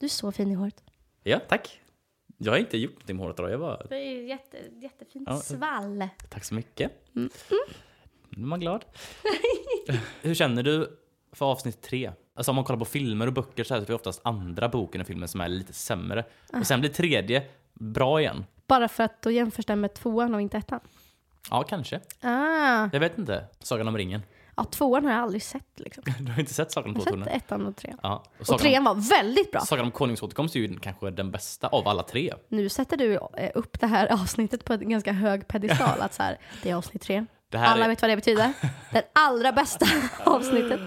Du är så fin i håret. Ja, tack. Jag har inte gjort någonting med håret idag. Jag bara, Det är jätte, jättefint Ja. svall. tack så mycket. Mm. Nu är man glad. Hur känner du för avsnitt tre? Alltså om man kollar på filmer och böcker så är det oftast andra boken än filmen som är lite sämre. Och sen blir tredje bra igen. Bara för att då jämförs den med tvåan och inte ettan. Ja, kanske. Ah. Jag vet inte. Sagan om ringen. Ja, tvåan har jag aldrig sett liksom. Du har inte sett Sagan om Jag har sett ettan och trean. Ja. Och Och trean var väldigt bra. om, Sagan om Konungens återkomst är ju kanske den bästa av alla tre. Nu sätter du eh, upp det här avsnittet på en ganska hög pedestal. Att så här, det är avsnitt tre. Alla är, vet vad det betyder. Det allra bästa avsnittet.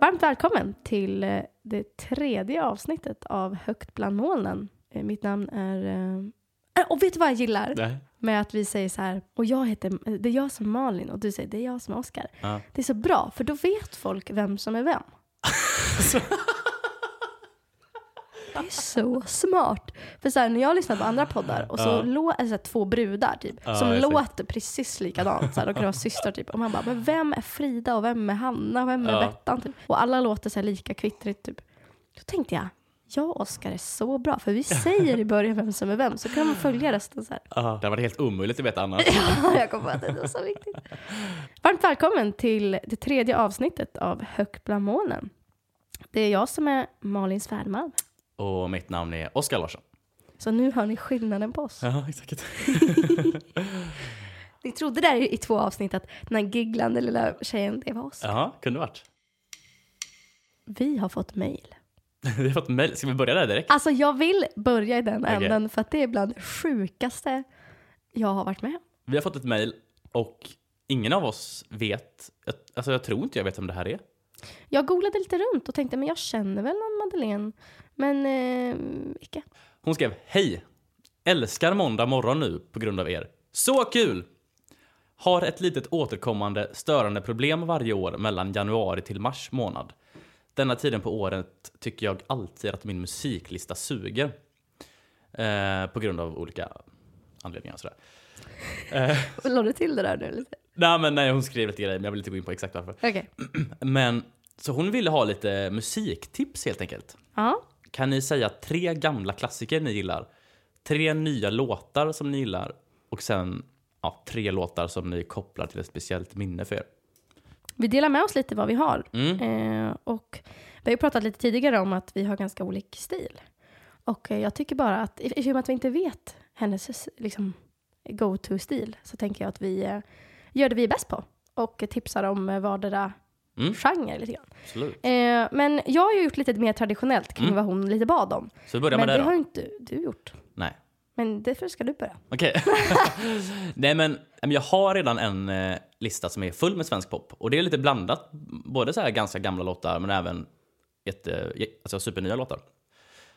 Varmt välkommen till eh, det tredje avsnittet av Högt bland molnen. Eh, Mitt namn är... eh, Och vet du vad jag gillar? Nej. Med att vi säger så här, och jag heter, det är jag som är Malin och du säger det är jag som är Oskar. Ja. Det är så bra, för då vet folk vem som är vem. Det är så smart. För så här, när jag lyssnar på andra poddar och så Ja. lå- är det så här, två brudar typ, Ja, som ser. låter precis likadant. Så här, de kan vara systrar typ. Och man bara, men vem är Frida och vem är Hanna och vem är Ja. Bettan? Typ. Och alla låter så här lika kvittrigt typ. Då tänkte jag, jag och Oskar är så bra, för vi säger i början vem som är vem, så kan man följa resten så här. Det hade varit helt omöjligt att veta annars. Ja, jag kom på att det var så viktigt. Varmt välkommen till det tredje avsnittet av Högt bland molnen. Det är jag som är Malin Svärdmalm. Och mitt namn är Oskar Larsson. Så nu hör ni skillnaden på oss. Ja, exakt. Ni trodde där i två avsnitt att den här gigglande lilla tjejen, det var oss. Ja, kunde varit. Vi har fått mejl. Vi har fått mejl. Ska vi börja där direkt? Alltså jag vill börja i den Okej. änden för att det är bland det sjukaste jag har varit med. Vi har fått ett mejl och ingen av oss vet, alltså jag tror inte jag vet vem det här är. Jag googlade lite runt och tänkte men jag känner väl någon Madeleine. Men eh, icke. Hon skrev Hej! Älskar måndag morgon nu på grund av er. Så kul! Har ett litet återkommande störande problem varje år mellan januari till mars månad. Denna tiden på året tycker jag alltid att min musiklista suger. Eh, på grund av olika anledningar och sådär. Eh, La du till det där nu lite? nej men nej, hon skrev lite grejer men jag vill inte gå in på exakt varför. Okej. Men, så hon ville ha lite musiktips helt enkelt. Ja. Kan ni säga tre gamla klassiker ni gillar? Tre nya låtar som ni gillar och sen ja, tre låtar som ni kopplar till ett speciellt minne för er. Vi delar med oss lite vad vi har. Mm. Eh, och vi har ju pratat lite tidigare om att vi har ganska olik stil. Och eh, jag tycker bara att, i i och med att vi inte vet hennes liksom, go-to-stil, så tänker jag att vi eh, gör det vi är bäst på. Och tipsar om eh, vardera Mm. genre lite grann. Eh, men jag har ju gjort lite mer traditionellt kring Mm. vad hon lite bad om. Så vi börjar Men med det det har ju inte du gjort. Nej. Men därför ska du börja. Okej. Nej men jag har redan en eh, lista som är full med svensk pop. Och det är lite blandat. Både så här ganska gamla låtar men även jätte, jä- alltså supernya låtar.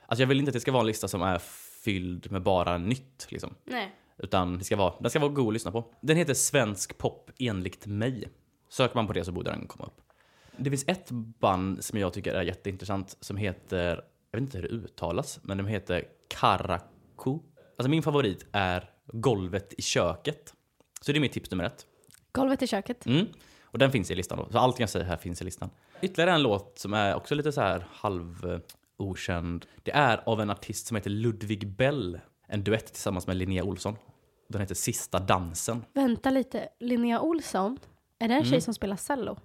Alltså jag vill inte att det ska vara en lista som är fylld med bara nytt liksom. Nej. Utan det ska vara, den ska vara god att lyssna på. Den heter Svensk pop enligt mig. Söker man på det så borde den komma upp. Det finns ett band som jag tycker är jätteintressant som heter, jag vet inte hur det uttalas, men de heter Karaku. Alltså min favorit är Golvet i köket. Så det är mitt tips nummer ett. Golvet i köket. Mm. Och den finns i listan då. Så allt jag säger här finns i listan. Ytterligare en låt som är också lite så här halv okänd. Det är av en artist som heter Ludvig Bell. En duett tillsammans med Linnea Olsson. Den heter Sista dansen. Vänta lite. Linnea Olsson, är det en tjej Mm. som spelar cello?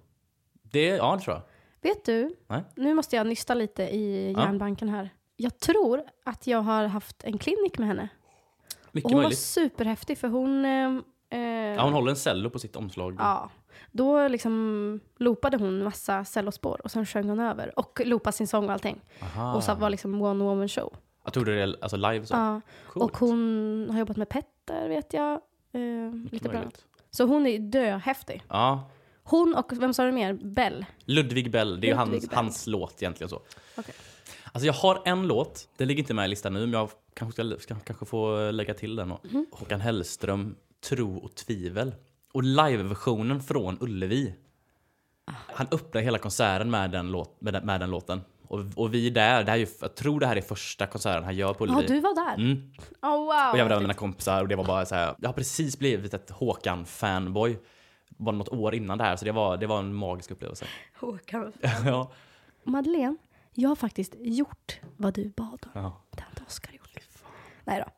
Det, ja, det tror jag. Vet du, Nej. nu måste jag nysta lite i järnbanken här. Jag tror att jag har haft en klinik med henne. Mycket Och hon var möjligt. superhäftig för hon... Eh, eh, Ja, hon håller en cello på sitt omslag. ja, då liksom loopade hon massa cellospår och sen sjöng hon över. Och loopade sin sång och allting. Aha. Och så var liksom one woman show. Jag trodde det är alltså live så. Ja. Coolt. Och hon har jobbat med Petter vet jag. Eh, lite bra. möjligt. Så hon är döhäftig. Ja. Hon och, vem sa du mer? Bell? Ludvig Bell, det är Ludvig hans, Bell. hans låt egentligen så. Okej. Alltså jag har en låt, den ligger inte med i listan nu, men jag kanske ska, ska kanske få lägga till den. Mhm. Håkan Hellström, Tro och tvivel. Och liveversionen från Ullevi. Ah. Han öppnar hela konserten med den, låt, med den, med den låten. Och, och vi är där, det här är ju, jag tror det här är första konserten han gör på Ja, Ullevi. du var där? Mm. Oh, wow. Och jag var där med mina kompisar och det var bara så här, jag har precis blivit ett Håkan-fanboy. Bara något år innan det här, så det var, det var en magisk upplevelse. Håkan. ja. Madeleine, jag har faktiskt gjort vad du bad om. ja. Det har inte Oscar gjort. Nej då.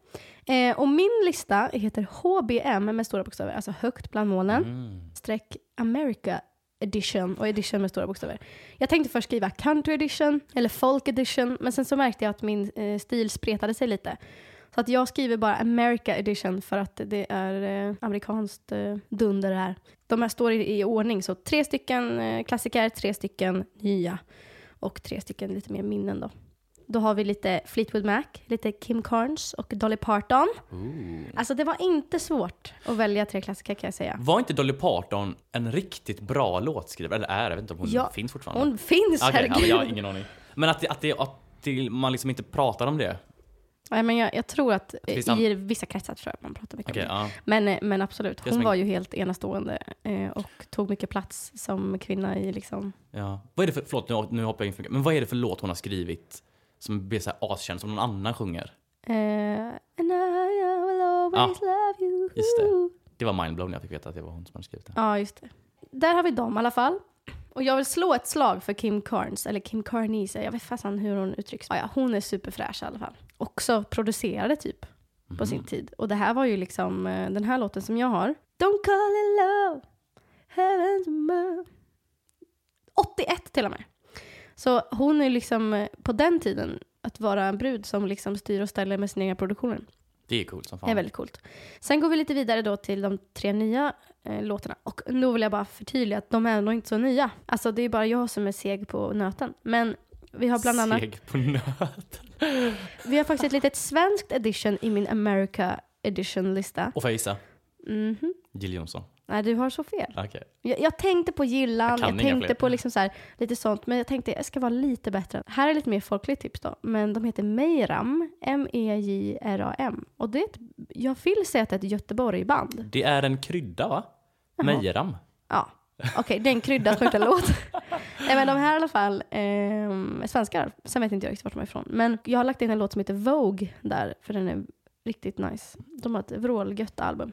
Eh, och min lista heter HBM med stora bokstäver, alltså högt bland molnen, Mm. streck America edition och edition med stora bokstäver. Jag tänkte först skriva country edition eller folk edition, men sen så märkte jag att min eh, stil spretade sig lite. Så att jag skriver bara America edition för att det är eh, amerikanskt eh, dunder det här. De här står i, i ordning, så tre stycken eh, klassiker, tre stycken nya och tre stycken lite mer minnen då. Då har vi lite Fleetwood Mac, lite Kim Carnes och Dolly Parton. Ooh. Alltså det var inte svårt att välja tre klassiker kan jag säga. Var inte Dolly Parton en riktigt bra låtskrivare? Eller är, jag vet inte om hon Ja, finns fortfarande. Hon finns, ja, men herregud. jag har ingen aning. Men att, det, att, det, att det, man liksom inte pratar om det. Nej, men jag, jag tror att an- i vissa kretsar tror jag man pratar mycket Okej, om det. ja. Men, men absolut, hon som var ju helt enastående eh, och tog mycket plats som kvinna i liksom... ja. Vad är det för, förlåt nu, nu hoppar jag in. Men vad är det för låt hon har skrivit som blir så här askänd, som någon annan sjunger? Eh, And I will always love you. just det. Det var mindblown när jag fick veta att det var hon som hade skrivit det. Ja, just det. Där har vi dem i alla fall. Och jag vill slå ett slag för Kim Carnes, eller Kim Carnese, jag vet fasen hur hon uttrycks. Ja, ja, hon är superfräsch i alla fall. Också producerade typ på Mhm. sin tid. Och det här var ju liksom eh, den här låten som jag har. Don't call it love, heaven's above. 81 till och med. Så hon är liksom eh, på den tiden att vara en brud som liksom styr och ställer med sin egna produktioner. Det är coolt som fan. Det är väldigt coolt. Sen går vi lite vidare då till de tre nya eh, låtarna. Och nu vill jag bara förtydliga att de är nog inte så nya. Alltså det är bara jag som är seg på nöten. Men vi har bland annat, Seg på nöt. vi har faktiskt ett litet svenskt edition i min America edition-lista. Och får jag gissa? Mhm. Jill Johnson. Nej, du har så fel. Okej. Jag, jag tänkte på Gillan, Jag jag, tänkte fler. på liksom så här, lite sånt, men jag tänkte jag ska vara lite bättre. Här är lite mer folkligt tips då, men de heter Meiram, M-E-J-R-A-M. Och det är ett, jag vill säga att det är ett Göteborg-band. Det är en krydda va? Jaha. Mejram. Ja, okej, det är en krydda som inte låt. Nej men de här i alla fall ehm, är svenskar, sen vet inte jag riktigt vart de är ifrån. Men jag har lagt in en låt som heter Vogue där, för den är riktigt nice. De har ett vrålgött album.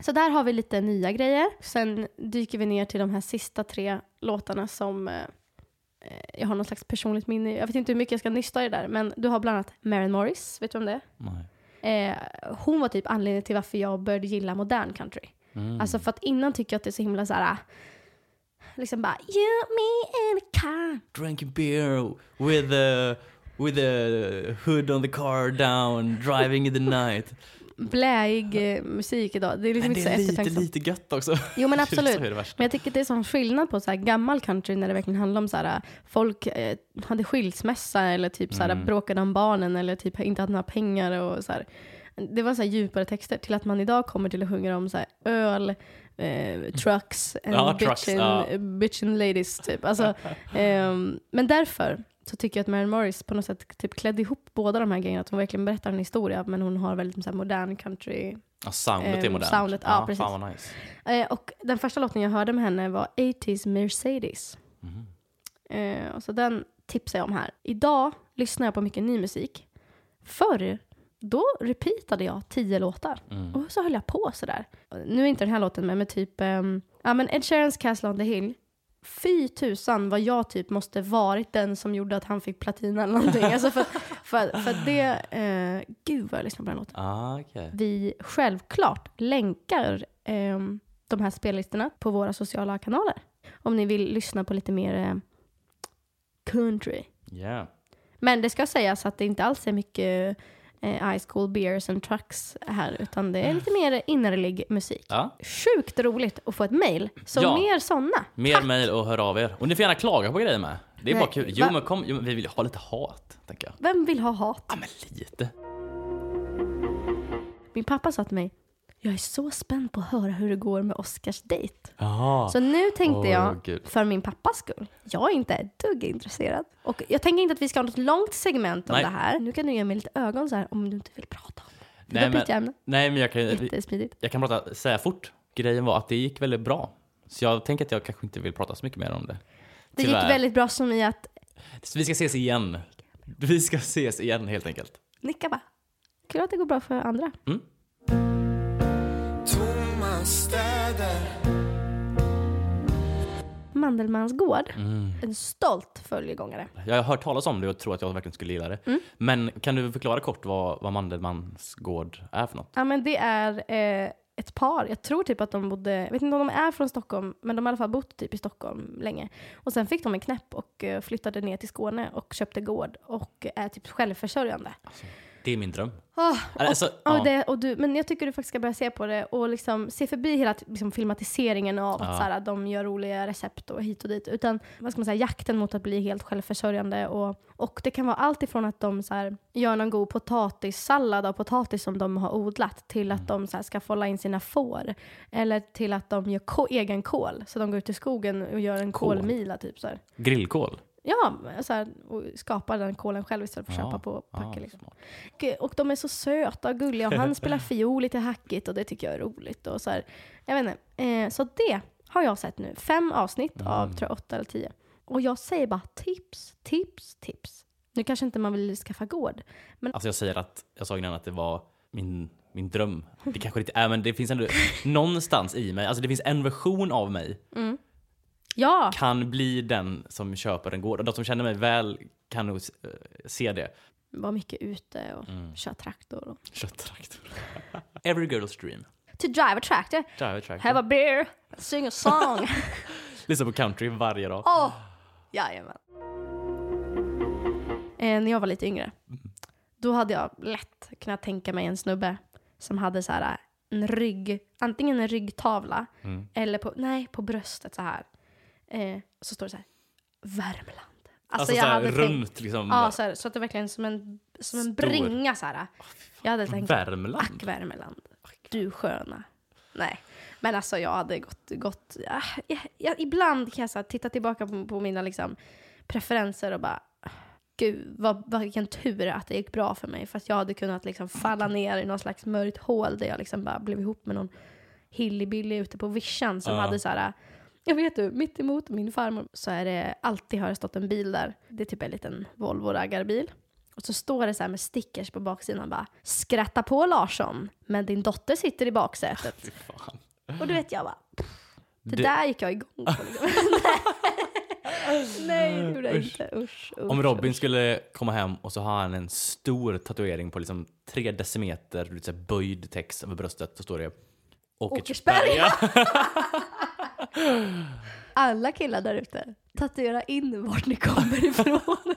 Så där har vi lite nya grejer. Sen dyker vi ner till de här sista tre låtarna som eh, eh, jag har någon slags personligt minne Jag vet inte hur mycket jag ska nysta i det där, men du har bland annat Maren Morris, vet du om det? Nej. Eh, hon var typ anledningen till varför jag började gilla modern country. Mm. Alltså för att innan tycker jag att det är så himla så här. Liksom bara you, me and a car. Drinking beer with a, with a hood on the car down, driving in the night. Bläig eh, musik idag. Det är liksom Men inte det så är lite, eftertänksamt. lite gött också. Jo men absolut. Men jag tycker det är sån skillnad på så här gammal country när det verkligen handlar om så här folk eh, hade skilsmässa eller typ så här Mm. bråkade om barnen eller typ inte hade några pengar och så här. Det var så här djupare texter till att man idag kommer till att sjunga om så här öl, eh, trucks and Ja, bitchin, ja. bitchin ladies typ. Alltså, ehm, men därför så tycker jag att Maren Morris på något sätt typ klädde ihop båda de här grejerna. Att hon verkligen berättar en historia men hon har väldigt så här, modern country Ja, soundet är Ehm, modernt. soundet, ja, precis. Fan vad nice. Eh, och den första låten jag hörde med henne var 80s Mercedes. Mhm. Eh, och så den tipsar jag om här. Idag lyssnar jag på mycket ny musik. Förr, då repeatade jag tio låtar. Mm. Och så höll jag på sådär. Nu är inte den här låten med, men typ ehm, ja, men Ed Sheerans Castle on the Hill. Fy tusan vad jag typ måste varit den som gjorde att han fick platina eller någonting. alltså för, för, för det, eh, gud vad jag lyssnar på den låten Ah, okej. vi självklart länkar ehm, de här spellistorna på våra sociala kanaler. Om ni vill lyssna på lite mer eh, country. Yeah. Men det ska sägas att det inte alls är mycket eh, Ice Cold Beers and Trucks här, utan det är lite mer innerlig musik. Ja. Sjukt roligt att få ett mail. Så Ja. mer sådana. Mer mejl och hör av er. Och ni får gärna klaga på grejer med. Det är Nej, bara kul. Jo va? men kom, jo, men vi vill ha lite hat, tänker jag. Vem vill ha hat? Ja men lite. Min pappa sa till mig, jag är så spänd på att höra hur det går med Oscars dejt. Jaha. Så nu tänkte Åh, jag, Gud. för min pappas skull, jag är inte ett dugg intresserad. Och jag tänker inte att vi ska ha något långt segment om Nej. det här. Nu kan du ge mig lite ögon så här om du inte vill prata om det. Nej, men, ämne. nej men jag kan, Jättesmidigt. jag kan prata, säga fort. Grejen var att det gick väldigt bra. Så jag tänker att jag kanske inte vill prata så mycket mer om det. Det Tyvärr. gick väldigt bra som i att Så vi ska ses igen. Vi ska ses igen helt enkelt. Nicka bara. Kul att det går bra för andra. Tomma städer Mandelmans gård. Mm. En stolt följegångare. Jag har hört talas om det och tror att jag verkligen skulle gilla det. Mm. Men kan du förklara kort vad, vad Mandelmans gård är för något? Ja men det är eh, ett par, jag tror typ att de bodde, jag vet inte om de är från Stockholm, men de har i alla fall bott typ i Stockholm länge. Och sen fick de en knäpp och eh, flyttade ner till Skåne och köpte gård och är typ självförsörjande. Det är min dröm. Oh, Alltså, och, ja. och det, och du, men jag tycker du faktiskt ska börja se på det och liksom se förbi hela liksom, filmatiseringen av att Ja. så här, de gör roliga recept och hit och dit. Utan vad ska man säga, jakten mot att bli helt självförsörjande. Och, och det kan vara allt ifrån att de så här, gör någon god potatissallad av potatis som de har odlat till att de så här, ska fålla in sina får. Eller till att de gör ko- egen kol. Så de går ut i skogen och gör en Kol? kolmila typ. Så här. Grillkål? Ja, så här, och skapar den kolen själv istället för att Ja, köpa på Ja, packe. Liksom. Och, och de är så söta och gulliga och han spelar fiol lite hackigt och det tycker jag är roligt. Och så, här, jag vet inte. Eh, så det har jag sett nu. Fem avsnitt av Mm. tror jag, åtta eller tio. Och jag säger bara tips, tips, tips. Nu kanske inte man vill skaffa gård. Alltså jag säger att, jag sa innan att det var min, min dröm. Det kanske inte är, men det finns ändå någonstans i mig, alltså det finns en version av mig Ja, kan bli den som köper en gård. Och de som känner mig väl kan nog eh, se det. var mycket ute och Mm. kör traktor. Och... Kötttraktor. Every girl's dream. To drive a tractor, Drive a tractor. have a beer, sing a song. Lyssna på country varje dag. Åh! Jajamän. Eh, när jag var lite yngre, då hade jag lätt kunnat tänka mig en snubbe som hade så här en rygg, antingen en ryggtavla Mm. eller på, nej, på bröstet så här. Eh, så står det så här, Värmland. Alltså, jag såhär hade tänkt- runt liksom. Ja, så, här, så att det verkligen som en, som en Stor. bringa så här. Jag hade tänkt, Värmland. ack Värmland, du sköna. Nej, men alltså jag hade gått, gått ja, jag, jag, ibland kan jag så här, titta tillbaka på, på mina liksom, preferenser och bara, gud vad, vad, vilken tur att det gick bra för mig. För att jag hade kunnat liksom falla ner i någon slags mörkt hål där jag liksom bara blev ihop med någon hillybilly ute på vischan som Ja. hade så här, jag vet du, mitt emot min farmor så är det alltid har det stått en bil där. Det är typ en liten Volvo raggarbil. Och så står det så här med stickers på baksidan bara Skratta på Larsson, men din dotter sitter i baksätet. Och du vet jag bara, det, Det- där gick jag igång på. Liksom. Nej, det gjorde jag inte. Usch, usch, Om Robin usch. skulle komma hem och så har han en stor tatuering på liksom tre decimeter, lite böjd text över bröstet, så står det Åkersberga. Åkersberga. Alla killar där ute, tatuera in vart ni kommer ifrån.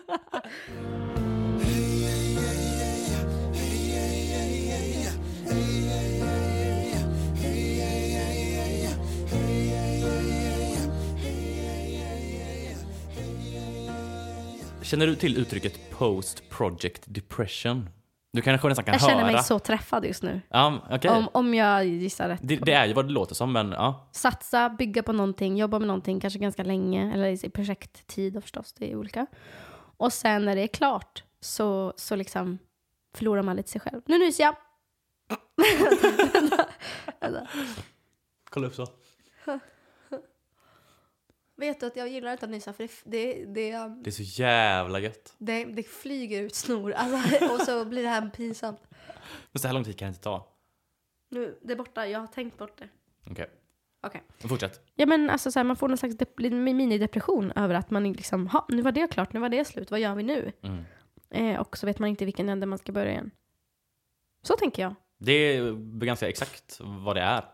Känner du till uttrycket post project depression? Du kanske nästan kan Jag höra. känner mig så träffad just nu. Ja, okej. Om, om jag gissar rätt. Det, det är ju vad det låter som, men ja. Satsa, bygga på någonting, jobba med någonting kanske ganska länge, eller i projekttid då förstås, det är olika. Och sen när det är klart så, så liksom förlorar man lite sig själv. Nu nyser jag! Kolla upp så. Vet du att jag gillar inte att nysa för det, det, det, Det är så jävla gött. det, det flyger ut snor alltså, och så blir det här pinsamt. Men så här lång tid kan det inte ta. Nu, det är borta, jag har tänkt bort det. Okej, Okej. men fortsätt. Ja men alltså så här, man får någon slags minidepression över att man liksom, ha, nu var det klart, nu var det slut, vad gör vi nu? Mm. Eh, och så vet man inte vilken ände man ska börja igen. Så tänker jag. Det är ganska exakt vad det är.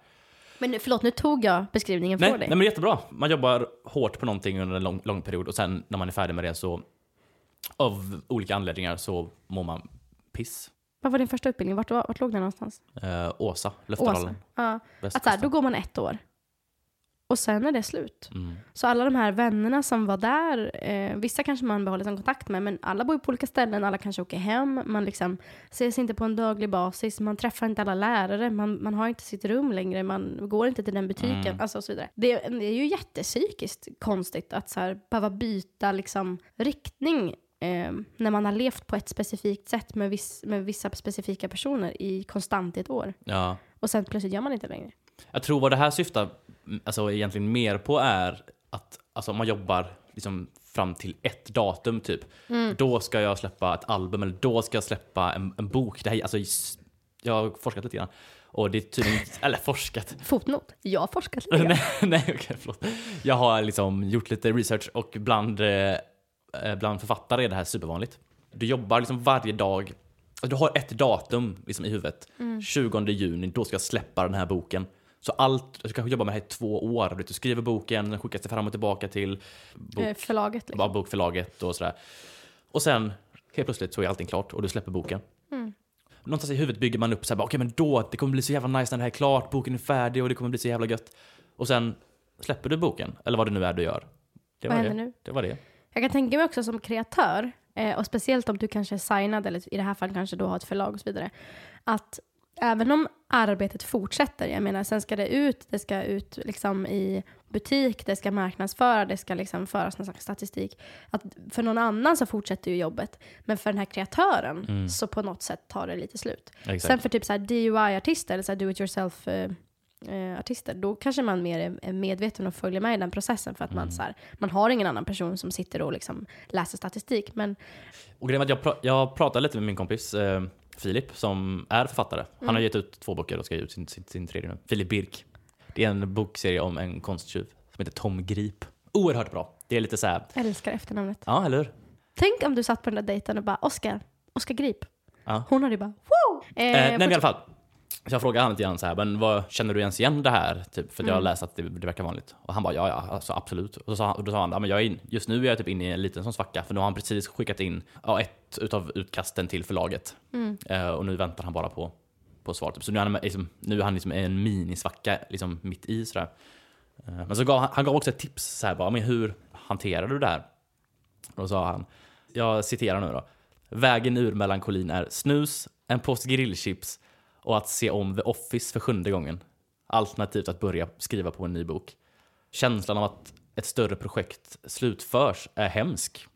Men förlåt, nu tog jag beskrivningen Nej, från nej dig. men jättebra. Man jobbar hårt på någonting under en lång, lång period och sen när man är färdig med det så av olika anledningar så mår man piss. Vad var din första utbildning? Vart, var- vart låg den någonstans? Eh, Åsa, Löftedalen, Åsa. Ja. Att så här, då går man ett år. Och sen är det slut. Mm. Så alla de här vännerna som var där, eh, vissa kanske man behåller som kontakt med, men alla bor på olika ställen, alla kanske åker hem, man liksom ses inte på en daglig basis, man träffar inte alla lärare, man, man har inte sitt rum längre, man går inte till den butiken, Mm. alltså och så vidare. Det, är- det är ju jättepsykiskt konstigt att så här, behöva byta liksom riktning eh, när man har levt på ett specifikt sätt med, viss, med vissa specifika personer i konstant ett år. Ja. Och sen plötsligt gör man inte längre. Jag tror vad det här syftar alltså, egentligen mer på är att alltså, man jobbar liksom fram till ett datum typ. Då ska jag släppa ett album eller då ska jag släppa en, en bok. Det här, alltså, jag har forskat lite grann. Och det är tydligen eller forskat. Fotnot. Jag har forskat lite grann. nej, nej okej förlåt. Jag har liksom gjort lite research och bland, eh, eh, bland författare är det här supervanligt. Du jobbar liksom varje dag, alltså du har ett datum liksom i huvudet. 20 juni, då ska jag släppa den här boken. Så allt, du kanske jobbar med det här i två år. Du skriver boken, den skickas fram och tillbaka till bok, Eh, Förlaget. Liksom. bokförlaget och sådär. Och sen helt plötsligt så är allting klart och du släpper boken. Mm. Någonstans i huvudet bygger man upp så här, okej men då, det kommer bli så jävla nice när det här är klart, boken är färdig och det kommer bli så jävla gött. Och sen släpper du boken, eller vad det nu är du gör. Det Vad var det. händer nu? Det var det. Jag kan tänka mig också som kreatör, eh, och speciellt om du kanske är signad, eller i det här fallet kanske du har ett förlag och så vidare, att även om arbetet fortsätter, jag menar sen ska det ut, det ska ut liksom i butik, det ska marknadsföra, det ska liksom föras någon slags statistik. Att för någon annan så fortsätter ju jobbet, men för den här kreatören så på något sätt tar det lite slut. Exakt. Sen för typ så här DIY-artister eller så här do it yourself eh, eh, artister, då kanske man mer är, medveten och följer med i den processen för att man, så här, man har ingen annan person som sitter och liksom läser statistik. Men Och grejen att jag, pra- jag pratade lite med min kompis eh, Filip som är författare. Han har gett ut två böcker och ska ge ut sin, sin, sin tredje nu. Filip Birk. Det är en bokserie om en konsttjuv som heter Tom Grip. Oerhört bra. Det är lite så här, älskar efternamnet. ja eller hur? Tänk om du satt på den där dejten och bara Oscar, Oscar Grip. Ja. Hon hade ju bara wow! Eh, Eh, nej men i forts- alla fall. Så jag frågade han lite grann så här, men vad, känner du ens igen det här? Typ, för att jag har läst att det, det verkar vanligt. Och han bara, ja ja, alltså, absolut. Och, så sa då sa han, ja, men jag är in, just nu är jag typ inne i en liten sån svacka, för nu har han precis skickat in ja, ett utav utkasten till förlaget. Eh, och nu väntar han bara på, på svar. Typ. Så nu är han, liksom, nu är han liksom en minisvacka liksom, mitt i sådär. Eh, men så gav han, han gav också ett tips, så här, bara, men hur hanterar du det här? Och då sa han, jag citerar nu då. Vägen ur melankolin är snus, en påse grillchips och att se om The Office för sjunde gången. Alternativt att börja skriva på en ny bok. Känslan av att ett större projekt slutförs är hemsk.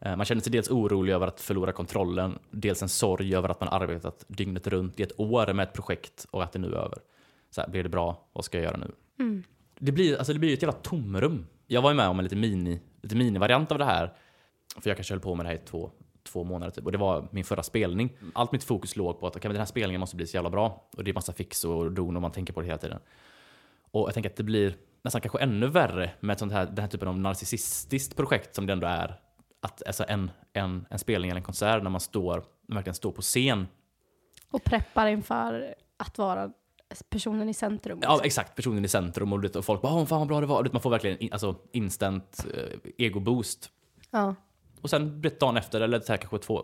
Eh, Man känner sig dels orolig över att förlora kontrollen, dels en sorg över att man arbetat dygnet runt i ett år med ett projekt och att det nu är över. Så här, blir det bra? Vad ska jag göra nu? Det blir, alltså det blir ju ett jävla tomrum. Jag var ju med om en lite mini, lite mini-variant av det här. För jag kanske höll på med det här i två, två månader typ. Och det var min förra spelning. Allt mitt fokus låg på att okay, den här spelningen måste bli så jävla bra. Och det är massa fix och don och man tänker på det hela tiden. Och jag tänker att det blir nästan kanske ännu värre med sånt här, den här typen av narcissistiskt projekt som det ändå är. Att, alltså en, en, en spelning eller en konsert när man står, verkligen står på scen. Och preppar inför att vara personen i centrum. Ja, exakt. Personen i centrum och, och folk bara “Åh, fan vad bra det var”. Man får verkligen in, alltså, instant eh, ego-boost. ja. Och sen dagen efter, eller så här, kanske två,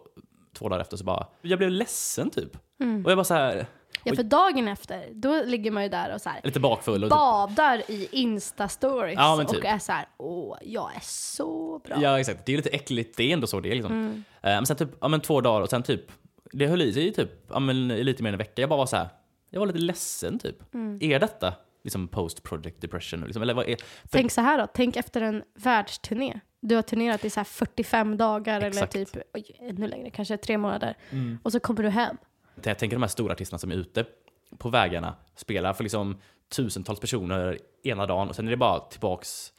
två dagar efter, så bara “Jag blev ledsen” typ. Mm. Och jag bara så här, ja, för dagen efter, då ligger man ju där och så här, lite bakfull och typ, badar i Insta-stories Ja, typ. och är så här, åh, jag är så bra. Ja, exakt. Det är lite äckligt. Det är ändå så det är liksom. Mm. Eh, Men sen typ, ja men två dagar och sen typ, det höll i sig typ, ja men lite mer än en vecka. Jag bara var så här, jag var lite ledsen typ. Mm. Är detta liksom post project depression? Liksom? Eller vad är, för, Tänk så här då, tänk efter en världsturné. Du har turnerat i så här 45 dagar Exakt. eller typ oj, ännu längre, kanske tre månader. Mm. Och så kommer du hem. jag tänker de här stora artisterna som är ute på vägarna, spelar för liksom tusentals personer ena dagen och sen är det bara tillbaks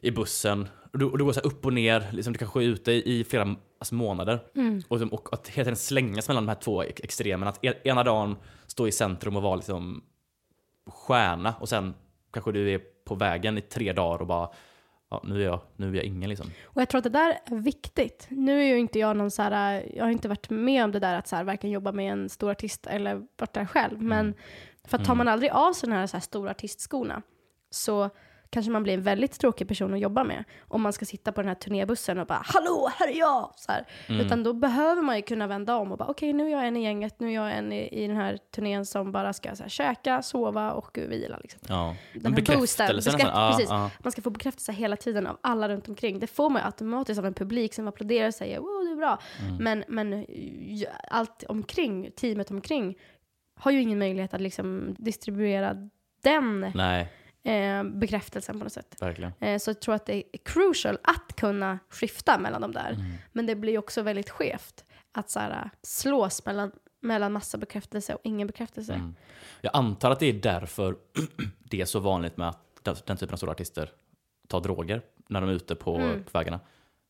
i bussen. Och du, och du går så upp och ner, liksom, du kanske är ute i flera alltså, månader. Och, och, och att hela tiden slängas mellan de här två ex- extremerna. Att e- ena dagen stå i centrum och vara liksom stjärna och sen kanske du är på vägen i tre dagar och bara ja, nu är jag, nu är jag ingen liksom. Och jag tror att det där är viktigt. Nu är ju inte jag någon så här, jag har inte varit med om det där att så här, varken jobba med en stor artist eller varit där själv. Men för att tar man aldrig av sig de här, så här stora artistskorna så kanske man blir en väldigt tråkig person att jobba med. Om man ska sitta på den här turnébussen och bara “Hallå, här är jag!” så här. Utan då behöver man ju kunna vända om och bara “Okej, nu är jag en i gänget, nu är jag en i, i den här turnén som bara ska så här, käka, sova och vila”. Liksom. Ja. Den här boosten, bekräft- Ja, precis. ja. Man ska få bekräftelse hela tiden av alla runt omkring. Det får man ju automatiskt av en publik som applåderar och säger wow, du är bra. Mm. Men, men allt omkring, teamet omkring, har ju ingen möjlighet att liksom distribuera den Nej, eh, bekräftelsen på något sätt. Eh, så jag tror att det är crucial att kunna skifta mellan de där. Mm. Men det blir också väldigt skevt att så här, slås mellan, mellan massa bekräftelse och ingen bekräftelse. Mm. Jag antar att det är därför det är så vanligt med att den, den typen av stora artister ta droger när de är ute på Mm. vägarna.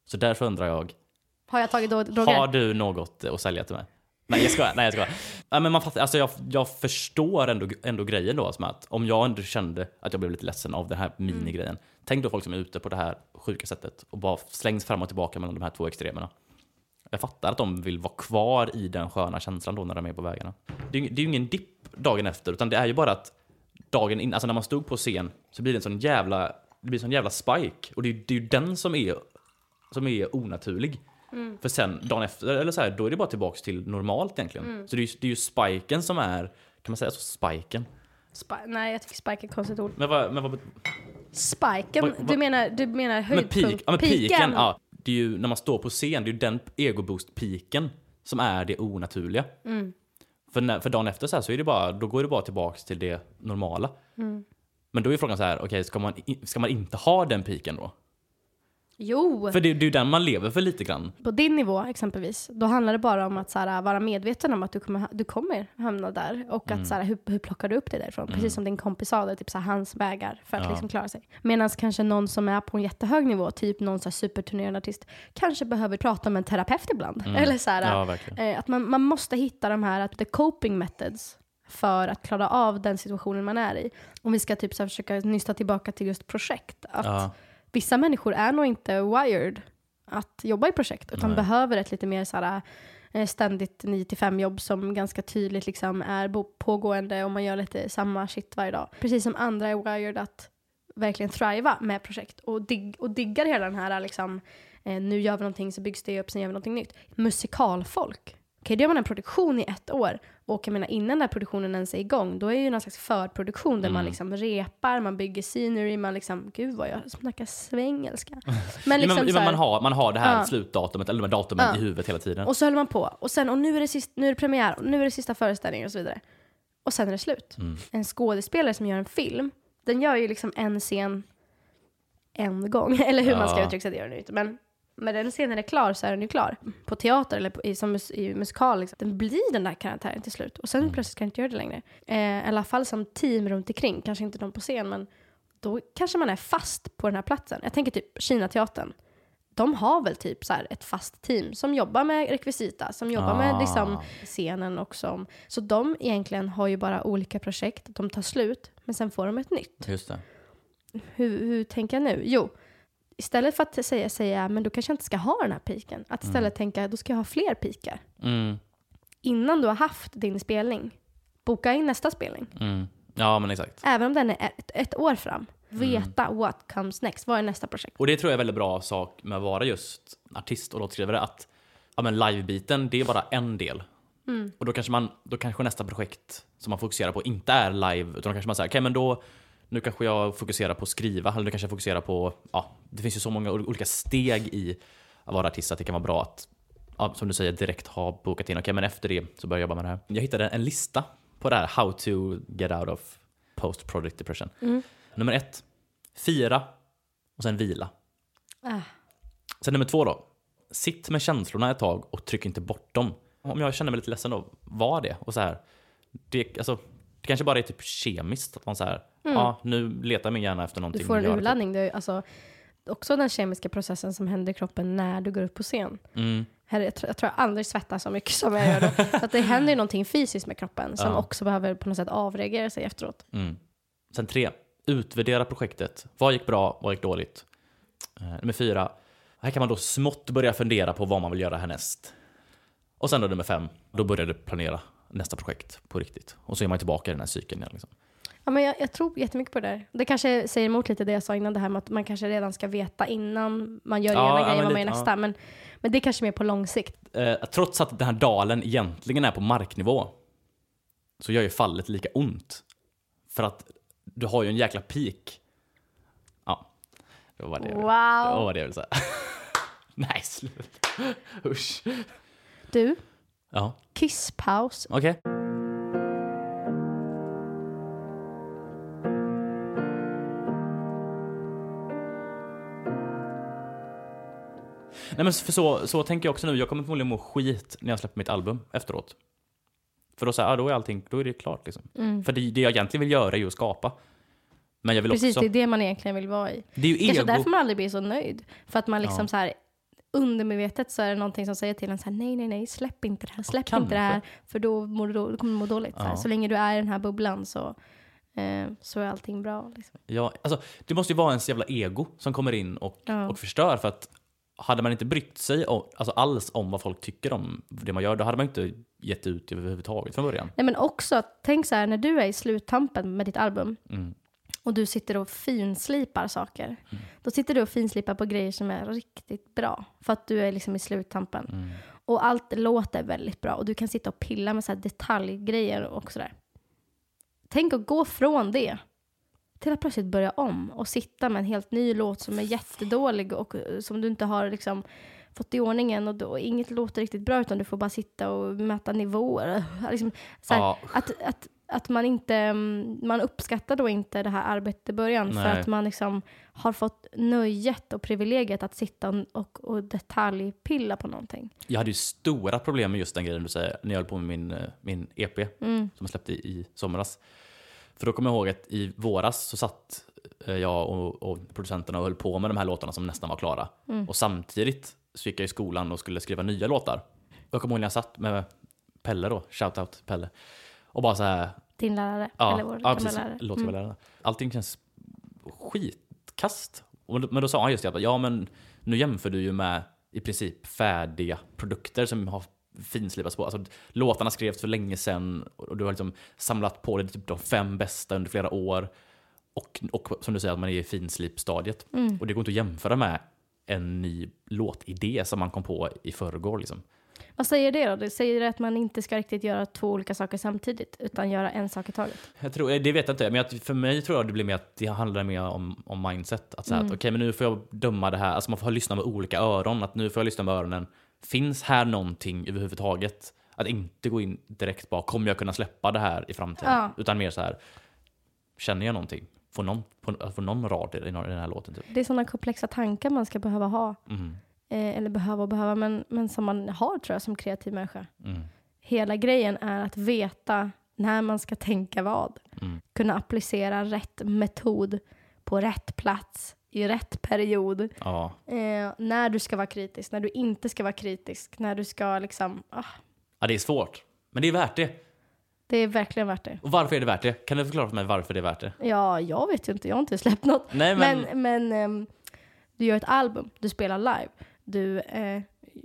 Så därför undrar jag, Har jag tagit droger? har du något att sälja till mig? Nej jag skojar, nej jag skojar. Nej, men man fattar, alltså jag, jag förstår ändå, ändå grejen då, som att om jag ändå kände att jag blev lite ledsen av den här minigrejen. Tänk då folk som är ute på det här sjuka sättet och bara slängs fram och tillbaka mellan de här två extremerna. Jag fattar att de vill vara kvar i den sköna känslan då när de är på vägarna. Det är, det är ju ingen dipp dagen efter, utan det är ju bara att dagen in, alltså när man stod på scen så blir det en sån jävla, det blir en sån jävla spike. Och det är, det är ju den som är, som är onaturlig. För sen dagen efter, eller så här, då är det bara tillbaks till normalt egentligen. Så det är, ju, det är ju spiken som är, kan man säga så, spiken? Spi- nej, jag tycker spike är ett konstigt ord. Men vad, men vad, Spiken? Vad- vad- Du menar, du menar men höjdpunkt? peak, ja, men Piken? ja. Det är ju när man står på scen, det är ju den egoboost-piken som är det onaturliga. Mm. För, när, för dagen efter så, här så är det bara, då går det bara tillbaks till det normala. Mm. Men då är frågan så här, okej, ska, man, ska man inte ha den piken då? Jo! För det, det är ju den man lever för lite grann. På din nivå exempelvis, då handlar det bara om att så här, vara medveten om att du kommer, du kommer hamna där och Mm. att så här, hur, hur plockar du upp dig därifrån? Precis som din kompis sa, det typ så här, hans vägar för att Ja. liksom klara sig. Medan kanske någon som är på en jättehög nivå, typ någon så här superturnerande artist, kanske behöver prata med en terapeut ibland. Eller så här, Mm. Ja, eh, att man, man måste hitta de här, the coping methods för att klara av den situationen man är i. Om vi ska typ så försöka nysta tillbaka till just projekt. Att Ja. Vissa människor är nog inte wired att jobba i projekt utan Nej. behöver ett lite mer såhär, eh, ständigt 9-5 jobb som ganska tydligt liksom är pågående och man gör lite samma shit varje dag. Precis som andra är wired att verkligen thriva med projekt och, dig- och diggar hela den här liksom, eh, nu gör vi någonting så byggs det upp, sen gör vi någonting nytt. Musikalfolk. Okej, då gör man en produktion i ett år och jag menar innan den här produktionen ens är igång, då är det ju någon slags förproduktion där man liksom repar, man bygger scenery, man liksom, gud vad jag snackar svengelska. Men Ja, liksom men, men man, har, man har det här Ja. slutdatumet, eller de här datumen Ja. i huvudet hela tiden. och så höll man på. Och sen, och nu är det, sist, nu är det premiär, och nu är det sista föreställningen och så vidare. Och sen är det slut. Mm. En skådespelare som gör en film, den gör ju liksom en scen en gång. Eller hur man ska Ja. uttrycka sig, det gör den ju inte. Men när den scenen är klar så är den ju klar. På teater eller på, i, som mus, i musikal, liksom, den blir den där karaktären till slut. Och sen Mm. plötsligt kan den inte göra det längre. Eh, I alla fall som team runt omkring, kanske inte de på scen, men då kanske man är fast på den här platsen. Jag tänker typ Kina-teatern. De har väl typ så här ett fast team som jobbar med rekvisita, som jobbar med Ah. liksom scenen och som, Så de egentligen har ju bara olika projekt, de tar slut, men sen får de ett nytt. Just det. Hur, hur tänker jag nu? Jo, istället för att säga, säga men då kanske jag inte ska ha den här piken, att istället tänka då ska jag ha fler pikar. Mm, Innan du har haft din spelning, boka in nästa spelning. mm. Ja, men exakt. Även om den är ett, ett år fram. Veta what comes next, vad är nästa projekt? Och det tror jag är en väldigt bra sak med att vara just artist och låtskrivare. Att ja, men live-biten, det är bara en del. Mm. Och då kanske, man, då kanske nästa projekt som man fokuserar på inte är live, utan då kanske man säger, okej men då, nu kanske jag fokuserar på att skriva, eller nu kanske jag fokuserar på, ja, det finns ju så många olika steg i att vara artist att det kan vara bra att, ja, som du säger, direkt ha bokat in, okej men efter det så börjar jag jobba med det här. Jag hittade en lista på det här, how to get out of post project depression. Mm. Nummer ett, fira och sen vila. Ah. Sen nummer två då. Sitt med känslorna ett tag och tryck inte bort dem. Om jag känner mig lite ledsen då, var det. Och så här, det, alltså, kanske bara är typ kemiskt. Att man så här, ja nu letar min hjärna efter någonting. Mm. Du får en urladdning. Det är alltså också den kemiska processen som händer i kroppen när du går upp på scen. Mm, Här, jag, tror, jag tror jag aldrig svettas så mycket som jag gör då. Så att det händer ju någonting fysiskt med kroppen som Ja. också behöver på något sätt avreagera sig efteråt. mm. Sen tre, utvärdera projektet. Vad gick bra, vad gick dåligt? Eh, nummer fyra, här kan man då smått börja fundera på vad man vill göra härnäst. Och sen då nummer fem, då börjar du planera nästa projekt på riktigt. Och så är man tillbaka i den här cykeln igen. Liksom. Ja, men jag, jag tror jättemycket på det där. Det kanske säger emot lite det jag sa innan, det här med att man kanske redan ska veta innan man gör Ja, ena ja, grejen vad man gör nästa. Men, men det är kanske mer på lång sikt. eh, trots att den här dalen egentligen är på marknivå så gör ju fallet lika ont. För att du har ju en jäkla peak. Ja, det var det, det, var Wow! det jag ville säga. Nej, sluta. Usch. Du, Ja, kisspaus. okej. Nej men för så, så tänker jag också nu, jag kommer förmodligen må skit när jag släpper mitt album efteråt. För då, så här, ja, då är allting, då är det klart liksom. Mm. För det, det jag egentligen vill göra är ju att skapa. Men jag vill Precis, också... det är det man egentligen vill vara i. Det är ju Kanske ego. därför man aldrig blir så nöjd. För att man liksom Ja. så här undermedvetet så är det någonting som säger till en så här nej, nej, nej, släpp inte det här, släpp inte det här, för då, mår du, då, då kommer du må dåligt. Så, här. Ja. så länge du är i den här bubblan så, eh, så är allting bra. Liksom. Ja, alltså, det måste ju vara ens jävla ego som kommer in och, Ja. och förstör. För att hade man inte brytt sig om, alltså alls om vad folk tycker om det man gör, då hade man inte gett ut överhuvudtaget från början. Nej, men också, tänk så här, när du är i sluttampen med ditt album Mm. Och du sitter och finslipar saker. Då sitter du och finslipar på grejer som är riktigt bra. För att du är liksom i sluttampen. Mm. Och allt låter väldigt bra och du kan sitta och pilla med så här detaljgrejer och sådär. Tänk att gå från det till att plötsligt börja om och sitta med en helt ny låt som är jättedålig och eh, som du inte har liksom fått i ordningen och då inget låter riktigt bra utan du får bara sitta och mäta nivåer. Liksom, här, Ja. att, att, att man inte, mm, man uppskattar då inte det här arbetet i början för Nej. att man liksom har fått nöjet och privilegiet att sitta och, och, och detaljpilla på någonting. Jag hade ju stora problem med just den grejen du säger, när jag höll på med min, eh, min EP Mm. som jag släppte i, somras. För då kommer jag ihåg att i våras så satt eh, jag och, och producenterna och höll på med de här låtarna som nästan var klara. Mm. Och samtidigt så gick jag i skolan och skulle skriva nya låtar. Jag kommer ihåg när jag satt med Pelle då, shoutout Pelle. Och bara så här, Din lärare, ja, eller vår ja precis, lärare. Mm. låtskrivarlärare. Allting känns skitkast. Men då sa han just det, ja men nu jämför du ju med i princip färdiga produkter som har finslipats på. Alltså, låtarna skrevs för länge sedan och du har liksom samlat på dig typ de fem bästa under flera år. Och, och som du säger, att man är i finslipstadiet. Mm. Och det går inte att jämföra med en ny låtidé som man kom på i förrgår. Liksom. Vad säger det då? Det säger att man inte ska riktigt göra två olika saker samtidigt utan göra en sak i taget. Jag tror, det vet jag inte, men jag, för mig tror jag det blir mer att det handlar mer om, om mindset. Att säga Mm. att okej, men nu får jag döma det här. Alltså man får lyssna med olika öron. Att nu får jag lyssna med öronen. Finns här någonting överhuvudtaget? Att inte gå in direkt bara, kommer jag kunna släppa det här i framtiden? Ja. Utan mer så här, känner jag någonting? Får någon, får, får någon rad i den i den här låten? Typ? Det är sådana komplexa tankar man ska behöva ha. Mm, Eh, eller behöva och behöva, men, men som man har tror jag som kreativ människa. mm, Hela grejen är att veta när man ska tänka vad. mm. Kunna applicera rätt metod på rätt plats i rätt period. Ja, Eh, när du ska vara kritisk, när du inte ska vara kritisk, när du ska liksom... Ah, ja, det är svårt. Men det är värt det. det är verkligen värt det. Och varför är det värt det? Kan du förklara för mig varför det är värt det? Ja, jag vet ju inte, jag har inte släppt något. Nej, men... Men, men ehm, du gör ett album, du spelar live, du eh,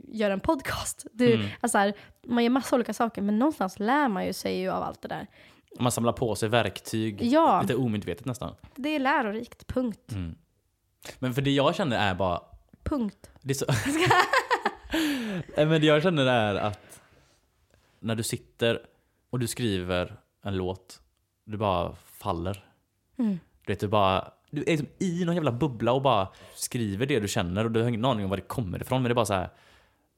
gör en podcast. Du, Mm. alltså här, man gör massa olika saker, men någonstans lär man ju sig ju av allt det där. Man samlar på sig verktyg, Ja. lite omedvetet nästan. Det är lärorikt, punkt. Mm. Men för det jag känner är bara, Punkt. det så... Men det jag känner är att när du sitter och du skriver en låt, du bara faller. Mm. Du vet, du bara, du är liksom i någon jävla bubbla och bara skriver det du känner och du har ingen aning om var det kommer ifrån. Men det är bara så här,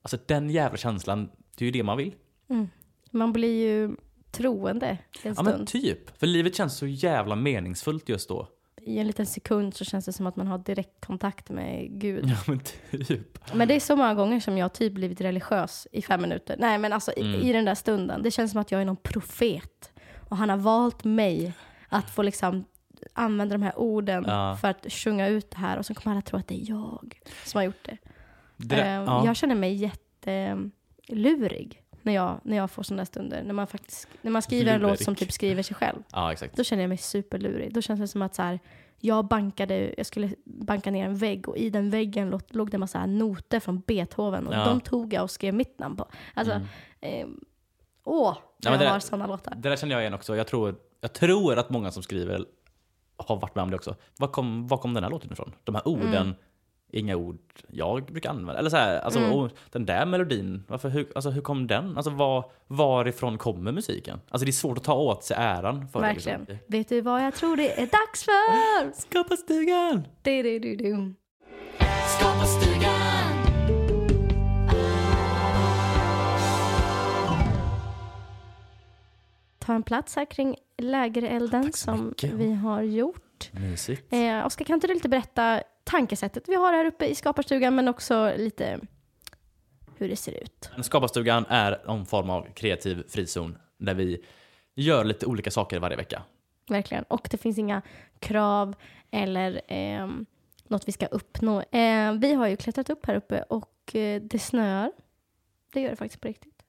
alltså den jävla känslan, det är ju det man vill. Man blir ju troende en Ja stund. men typ, för livet känns så jävla meningsfullt just då. I en liten sekund så känns det som att man har direktkontakt med Gud. Ja men typ. Men det är så många gånger som jag typ blivit religiös i fem minuter. Nej men alltså Mm. i, i den där stunden. Det känns som att jag är någon profet. Och han har valt mig att få liksom använda de här orden Ja. för att sjunga ut det här. Och så kommer alla tro att det är jag som har gjort det. Det, Eh, ja. Jag känner mig jättelurig när jag, när jag får sådana där stunder. När man, faktiskt, när man skriver en låt som typ skriver sig själv. ja exakt. Då känner jag mig superlurig. Då känns det som att så här, jag bankade, jag skulle banka ner en vägg och i den väggen låg, låg det en massa noter från Beethoven och Ja. de tog jag och skrev mitt namn på. Alltså, Mm. eh, åh, Ja, jag det- har sådana låtar. Det där känner jag igen också. Jag tror, jag tror att många som skriver har varit med om det också. Var kom, var kom den här låten ifrån? De här orden, Mm. inga ord jag brukar använda. Eller så här, alltså, Mm. och den där melodin, varför, hur, alltså, hur kom den? Alltså, var, varifrån kommer musiken? Alltså det är svårt att ta åt sig äran för Verkligen. det. Liksom. Vet du vad jag tror det är dags för? Skapa stugan! Du, du, du, du. Skapa stugan. Ta en plats här kring lägerelden som mycket. vi har gjort. Mysigt. Eh, Oskar, kan inte du lite berätta tankesättet vi har här uppe i skaparstugan men också lite hur det ser ut? Skaparstugan är någon form av kreativ frizon där vi gör lite olika saker varje vecka. Verkligen. Och det finns inga krav eller ehm, något vi ska uppnå. Eh, vi har ju klättrat upp här uppe och eh, det snöar. Det gör det faktiskt på riktigt.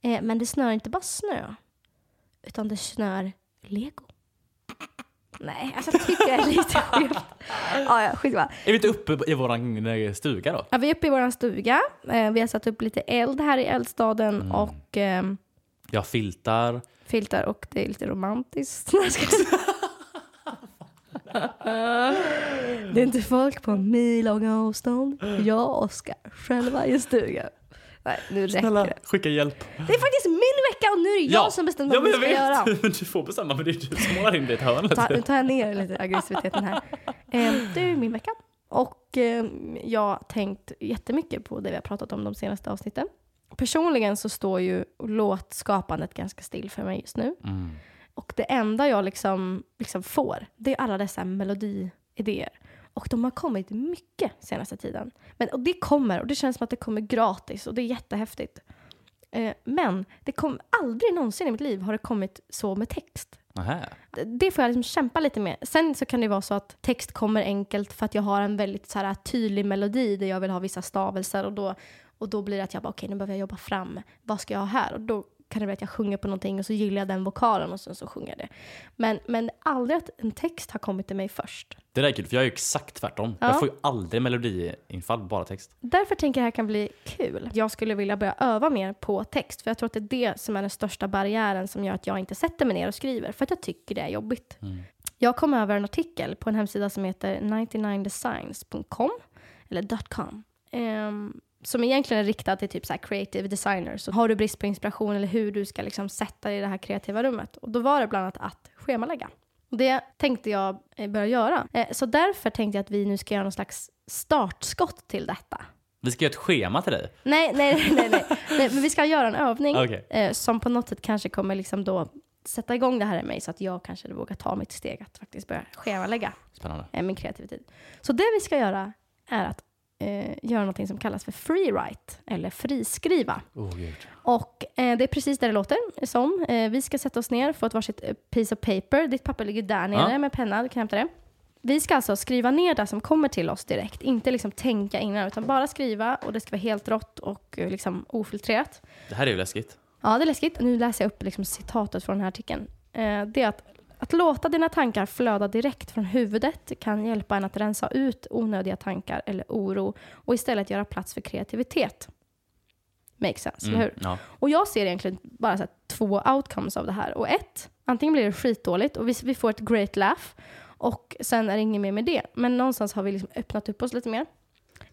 Eh, men det snöar inte bara snö, utan det snöar lego. Nej, alltså jag tycker det är lite skevt. Ja, ja, skitsamma. Är vi inte uppe i eh, stuga då? Ja, vi är uppe i vår stuga. Eh, vi har satt upp lite eld här i eldstaden Mm. och Vi har filtar. filtar och det är lite romantiskt. Jag det är inte folk på en millånga avstånd. Jag och Oskar själva i en stuga. Nej, nu räcker Snälla, det. skicka hjälp. Det är faktiskt min vecka och nu är det jag som bestämmer vad vi ska göra. Men du får bestämma, men det är du som målar in dig i ett hörn. Ta, nu tar jag ner lite aggressiviteten här. Eh, det är min vecka. Och eh, jag har tänkt jättemycket på det vi har pratat om de senaste avsnitten. Personligen så står ju låtskapandet ganska still för mig just nu. Mm. Och det enda jag liksom, liksom får, det är alla dessa melodiidéer. Och de har kommit mycket senaste tiden. Men, och det kommer, och det känns som att det kommer gratis och det är jättehäftigt. Eh, men det kom aldrig någonsin i mitt liv har det kommit så med text. Nähä. Det- får jag liksom kämpa lite med. Sen så kan det vara så att text kommer enkelt för att jag har en väldigt så här, tydlig melodi där jag vill ha vissa stavelser och då, och då blir det att jag bara okej nu behöver jag jobba fram, vad ska jag ha här? Och då kan det bli att jag sjunger på någonting och så gillar jag den vokalen och sen så sjunger jag det. Men, men aldrig att en text har kommit till mig först. Det där är kul, för jag är ju exakt tvärtom. Ja. Jag får ju aldrig melodiinfall, bara text. Därför tänker jag att det här kan bli kul. Jag skulle vilja börja öva mer på text, för jag tror att det är det som är den största barriären som gör att jag inte sätter mig ner och skriver, för att jag tycker det är jobbigt. Jag kom över en artikel på en hemsida som heter 99designs.com, eller .com, ehm, som egentligen är riktad till typ så creative designers. Så har du brist på inspiration eller hur du ska liksom sätta dig i det här kreativa rummet? Och då var det bland annat att schemalägga. Och det tänkte jag eh, börja göra. Eh, Så därför tänkte jag att vi nu ska göra någon slags startskott till detta. Vi ska göra ett schema till dig. Nej, nej, nej, nej, nej. Men vi ska göra en övning Okej. eh, som på något sätt kanske kommer liksom då sätta igång det här i mig så att jag kanske vågar ta mitt steg att faktiskt börja schemalägga Spännande. min kreativitet. Så det vi ska göra är att eh, göra någonting som kallas för freewrite eller friskriva. Oh. Och eh, det är precis det det låter som. Eh, vi ska sätta oss ner, få ett varsitt eh, piece of paper. Ditt papper ligger där nere Ja. med penna, du kan hämta det. Vi ska alltså skriva ner det som kommer till oss direkt, inte liksom tänka innan, utan bara skriva och det ska vara helt rått och eh, liksom ofiltrerat. Det här är ju läskigt. Ja, det är läskigt. Nu läser jag upp liksom citatet från den här artikeln. Eh, det är att, att låta dina tankar flöda direkt från huvudet kan hjälpa en att rensa ut onödiga tankar eller oro och istället göra plats för kreativitet. Makes sense, eller hur? Ja. Och jag ser egentligen bara så två outcomes av det här. Och ett, antingen blir det skitdåligt och vi, vi får ett great laugh och sen är det inget mer med det. Men någonstans har vi liksom öppnat upp oss lite mer.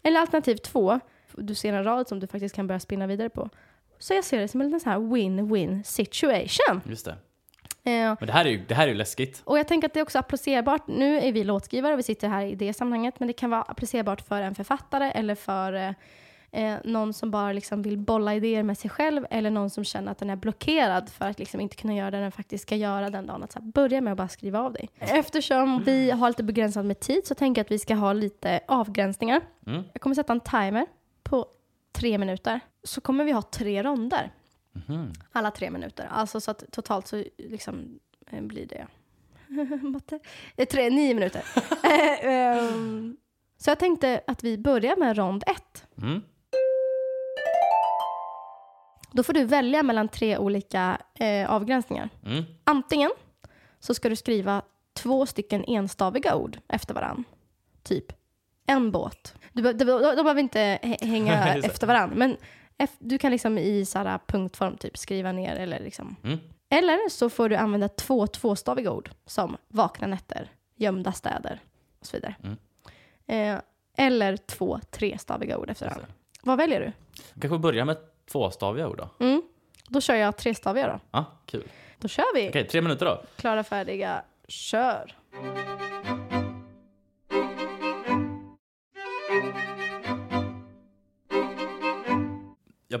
Eller alternativ två, du ser en rad som du faktiskt kan börja spinna vidare på. Så jag ser det som en liten så här win-win situation. Just det. Eh, Men det här är ju, det här är ju läskigt. och jag tänker att det är också applicerbart. Nu är vi låtskrivare och vi sitter här i det sammanhanget, men det kan vara applicerbart för en författare eller för eh, eh, någon som bara liksom vill bolla idéer med sig själv eller någon som känner att den är blockerad för att liksom inte kunna göra det den faktiskt ska göra den dagen. Att här, börja med att bara skriva av dig. Eftersom vi har lite begränsat med tid så tänker jag att vi ska ha lite avgränsningar. Mm. Jag kommer sätta en timer på tre minuter. Så kommer vi ha tre ronder. Mhm. Alla tre minuter. Alltså så att totalt så liksom eh, blir det... Matte? Tre, nio minuter. Ehm, så jag tänkte att vi börjar med rond ett. Mm. Då får du välja mellan tre olika eh, avgränsningar. Mm. Antingen så ska du skriva två stycken enstaviga ord efter varann. Typ en båt. Du, de, de, de behöver inte hä- hänga efter varann. Men du kan liksom i så här punktform typ skriva ner eller liksom. Mm. Eller så får du använda två tvåstaviga ord som vakna nätter, gömda städer och så vidare. Mm. Eh, eller två trestaviga ord efter varandra. Vad väljer du? Kanske börja med tvåstaviga ord då? Mm. Då kör jag trestaviga då. Ja, kul. Då kör vi. Okej, tre minuter då. Klara, färdiga, kör.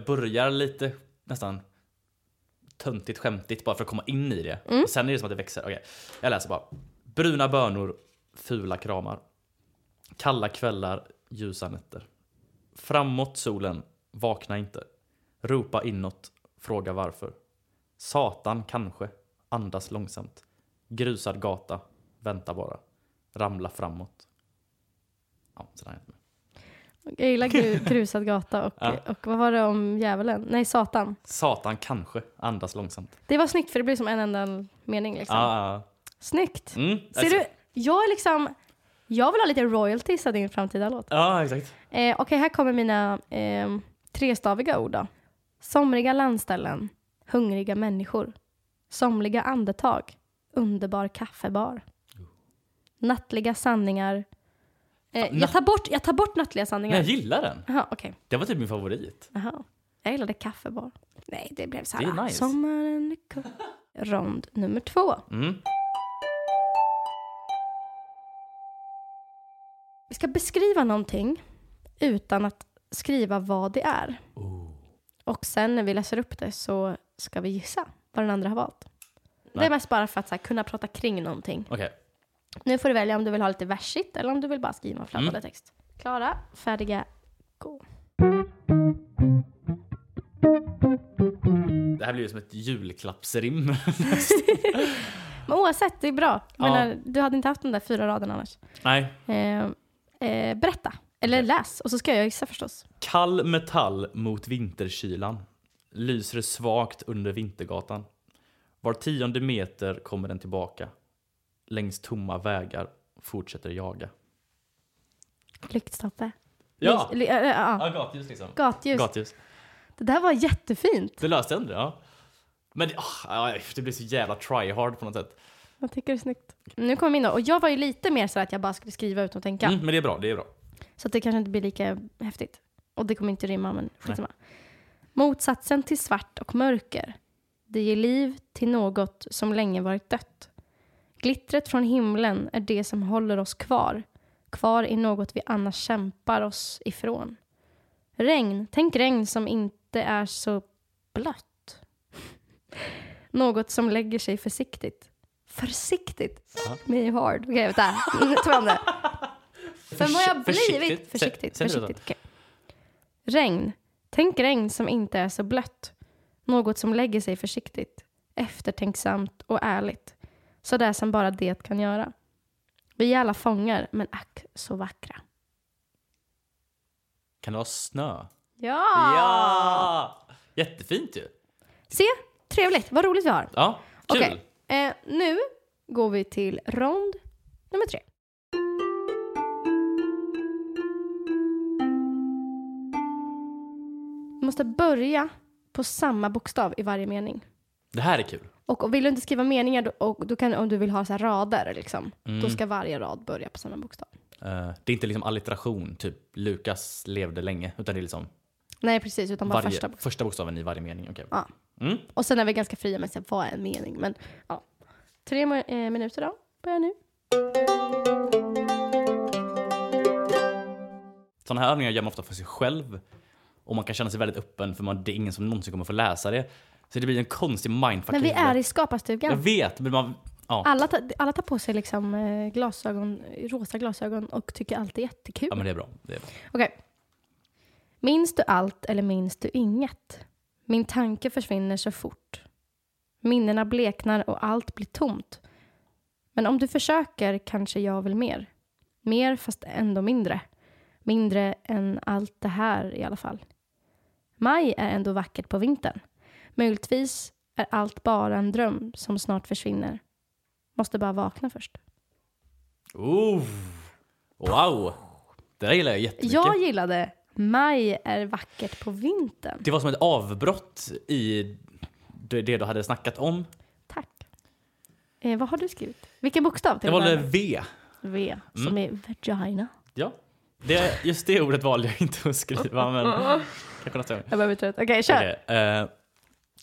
Jag börjar lite nästan töntigt skämtigt bara för att komma in i det. Mm. Och sen är det som att det växer. Okej, jag läser bara. Bruna bönor, fula kramar. Kalla kvällar, ljusa nätter. Framåt solen, vakna inte. Ropa inåt, fråga varför. Satan kanske, andas långsamt. Grusad gata. Vänta bara. Ramla framåt. Ja, sådär. Jag gillar gru, grusad gata och, Ja. och vad var det om djävulen? Nej, Satan. Satan kanske. Andas långsamt. Det var snyggt för det blir som en enda mening liksom. Ah, ah. Snyggt. Mm, Ser du, jag är liksom, jag vill ha lite royalties av din framtida låt. Ja, exakt. Eh, Okej, här kommer mina eh, trestaviga ord då. Somriga landställen, hungriga människor. Somliga andetag, underbar kaffebar. Nattliga sanningar. Eh, jag, tar bort, jag tar bort nattliga sanningar. jag gillar den. Jaha, okej. Det var typ min favorit. Jaha. Jag gillade kaffebar. Nej, det blev så här. Det är nice. Sommaren kort. Rond nummer två. Mm. Vi ska beskriva någonting utan att skriva vad det är. Oh. Och sen när vi läser upp det så ska vi gissa vad den andra har valt. Det Nej. är mest bara för att här, kunna prata kring någonting. Okej. Nu får du välja om du vill ha lite versigt eller om du vill bara skriva fladdrande Mm. text. Klara, färdiga, gå. Det här blir ju som ett julklappsrim. Men oavsett, det är bra. Ja. Menar, du hade inte haft de där fyra raderna annars. Nej. Eh, eh, berätta, eller läs, och så ska jag gissa förstås. Kall metall mot vinterkylan. Lyser svagt under vintergatan. Var tionde meter kommer den tillbaka. Längs tomma vägar fortsätter jaga. Lyktstolpe. Ja! Lys- ly- äh, äh, ja. Ja, gatljus liksom. Gatljus. Gatljus. Det där var jättefint. Det löste ändå, ja. Men det- ah, det blir så jävla try hard på något sätt. Jag tycker det är snyggt. Nu kommer min då. Och jag var ju lite mer så att jag bara skulle skriva utan att tänka. Mm, men det är bra, det är bra. Så att det kanske inte blir lika häftigt. Och det kommer inte rimma, men skitsamma. Motsatsen till svart och mörker. Det ger liv till något som länge varit dött. Glittret från himlen är det som håller oss kvar. Kvar i något vi annars kämpar oss ifrån. Regn. Tänk regn som inte är så blött. Något som lägger sig försiktigt. Försiktigt? Ja. Me hard. Okej, vänta. Nu tar om det. Vem har jag blivit? Försiktigt. försiktigt. okej. Regn. Tänk regn som inte är så blött. Något som lägger sig försiktigt. Eftertänksamt och ärligt. Så där som bara det kan göra. Vi är alla fångar, men ack så vackra. Kan det vara snö? Ja! Ja! Jättefint ju. Se, trevligt. Vad roligt vi har. Ja, kul. Okej, eh, nu går vi till rond nummer tre. Vi måste börja på samma bokstav i varje mening. Det här är kul. Och, och vill du inte skriva meningar, då, och, då kan, om du vill ha så här rader, liksom, Mm. då ska varje rad börja på samma bokstav. Eh, det är inte liksom allitteration, typ Lukas levde länge, utan det är liksom Nej, precis, utan bara varje, första första, bokstav. bokstaven i varje mening. Okej. Ja. Mm. Och sen är vi ganska fria med vad är en mening. Men ja, tre eh, minuter då. Börja nu. Sådana här övningar gör man ofta för sig själv. Och man kan känna sig väldigt öppen för man, det är ingen som någonsin kommer få läsa det. Så det blir en konstig mindfuck. Men vi är i Jag skaparstugan. vet, men man... Ja. Alla, tar, alla tar på sig liksom eh, glasögon, rosa glasögon och tycker allt är jättekul. ja, men det är bra. Det är bra. Okej. Minns du allt eller minns du inget? Min tanke försvinner så fort. Minnena bleknar och allt blir tomt. Men om du försöker kanske jag vill mer. Mer fast ändå mindre. Mindre än allt det här i alla fall. Maj är ändå vackert på vintern. Möjligtvis är allt bara en dröm som snart försvinner. Måste bara vakna först. Oh. Wow! Det där gillar jag jättemycket. Jag gillade Maj är vackert på vintern. Det var som ett avbrott i det du hade snackat om. Tack. Eh, vad har du skrivit? Vilken bokstav? till Jag valde V. V, som är vagina. Ja. Det, just det ordet valde jag inte att skriva, men kanske gång. Jag börjar bli trött. Okej, kör. Okej, eh,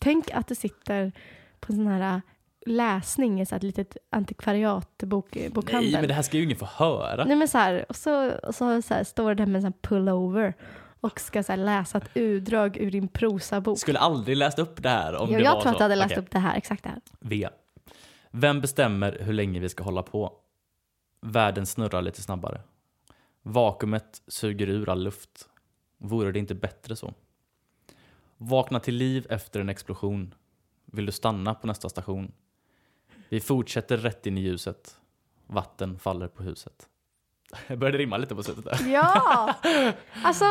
Tänk att du sitter på en sån här äh, läsning i så ett litet antikvariatbokhandel. nej, men det här ska ju ingen få höra. Nej men så här, och så, och så, så här, står det där med en sån här pullover och ska så läsa ett utdrag ur din prosabok. Skulle aldrig läst upp det här om Jo, det jag var tror så. att du hade läst Okej. upp det här, exakt det här. V. Vem bestämmer hur länge vi ska hålla på? Världen snurrar lite snabbare. Vakuumet suger ur all luft. Vore det inte bättre så? Vakna till liv efter en explosion. Vill du stanna på nästa station? Vi fortsätter rätt in i ljuset. Vatten faller på huset. Jag började rimma lite på slutet där. Ja! Alltså,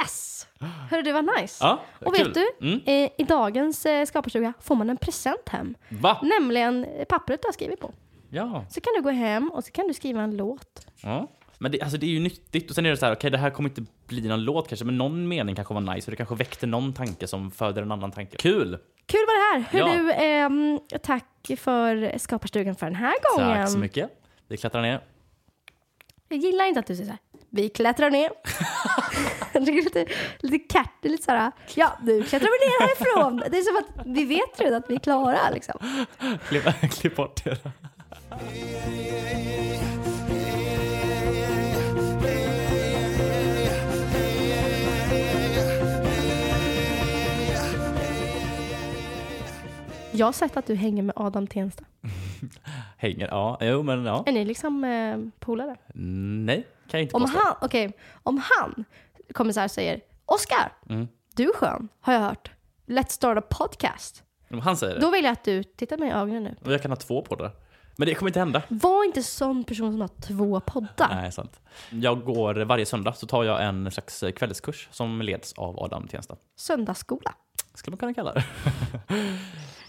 yes! Hörru, det var nice. Ja, Och kul. vet du, Mm. eh, i dagens eh, skaparstuga får man en present hem. Va? Nämligen eh, pappret du har skrivit på. Ja. Så kan du gå hem och så kan du skriva en låt. ja. Men det, alltså det är ju nyttigt och sen är det så här, okej det här kommer inte bli någon låt kanske, men någon mening kanske var nice och det kanske väckte någon tanke som föder en annan tanke. Kul! Kul var det här! Hör Ja. du, ehm, tack för skaparstugan för den här gången. Tack så mycket. Vi klättrar ner. Jag gillar inte att du säger så här. Vi klättrar ner. det är lite, lite katt, lite så här. Ja, nu klättrar vi ner härifrån. Det är som att vi vet redan att vi är klara liksom. Klipp, klipp bort det. Jag har sett att du hänger med Adam Tensta. Hänger, ja, jo men ja. Är ni liksom eh, polare? Nej, kan jag inte Om påstå. han, okej, om han kommer så här och säger Oskar, Mm. du är skön, har jag hört. Let's start a podcast. Om han säger det. Då vill jag att du tittar mig i ögonen nu. Och jag kan ha två poddar. Men det kommer inte hända. Var inte sån person som har två poddar. Nej, sant. Jag går varje söndag så tar jag en slags kvällskurs som leds av Adam Tensta. Söndagsskola. Skulle man kunna kalla det.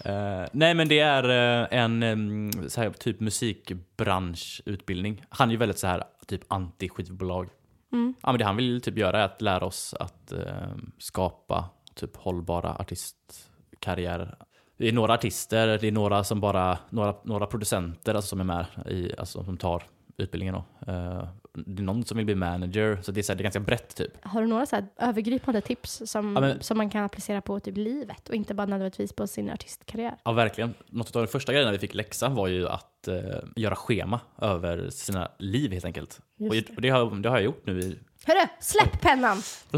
Eh, nej men det är eh, en um, här, typ musikbranschutbildning. Han är ju väldigt så här typ anti-skivbolag. Mm. Ja, men det han vill typ göra är att lära oss att eh, skapa typ hållbara artistkarriärer. Det är några artister, det är några som bara, några, några producenter alltså, som är med i, alltså som tar utbildningen då. Eh, det är någon som vill bli manager, så det är, så här, det är ganska brett typ. Har du några så här övergripande tips som, Ja, men- som man kan applicera på typ livet och inte bara nödvändigtvis på sin artistkarriär? Ja, verkligen. Något av de första grejerna vi fick läxa var ju att eh, göra schema över sina liv helt enkelt. Just och det. och det har, det har jag gjort nu i, Hörru, släpp pennan!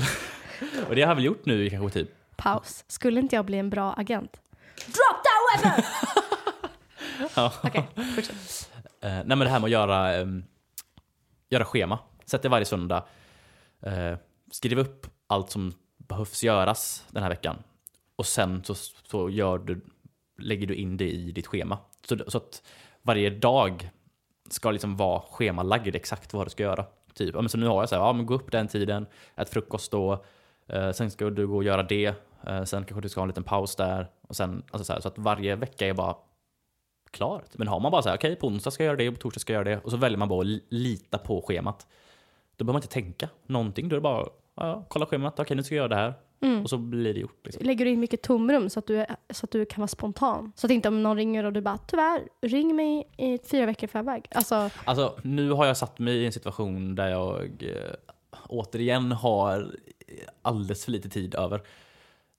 och det har jag väl gjort nu i kanske typ, Paus. Skulle inte jag bli en bra agent? Drop that weapon! ja. Okej, fortsätt. Eh, nej men det här med att göra, ehm, göra schema. Sätt dig varje söndag. Eh, skriv upp allt som behövs göras den här veckan. Och sen så, så gör du, lägger du in det i ditt schema. Så, så att varje dag ska liksom vara schemalagd exakt vad du ska göra. Typ, ja, men så nu har jag så här, ja men gå upp den tiden, ät frukost då, eh, sen ska du gå och göra det, eh, sen kanske du ska ha en liten paus där. Och sen, alltså så, här, så att varje vecka är bara klart. Men har man bara så här, okej på onsdag ska jag göra det, på torsdag ska jag göra det och så väljer man bara att li- lita på schemat. Då behöver man inte tänka någonting. Då är det bara, ja, kolla schemat, okej nu ska jag göra det här. Mm. Och så blir det gjort. Liksom. Lägger du in mycket tomrum så att, du så att du kan vara spontan? Så att inte om någon ringer och du bara tyvärr, ring mig i fyra veckor i förväg. Alltså, Alltså, nu har jag satt mig i en situation där jag eh, återigen har alldeles för lite tid över.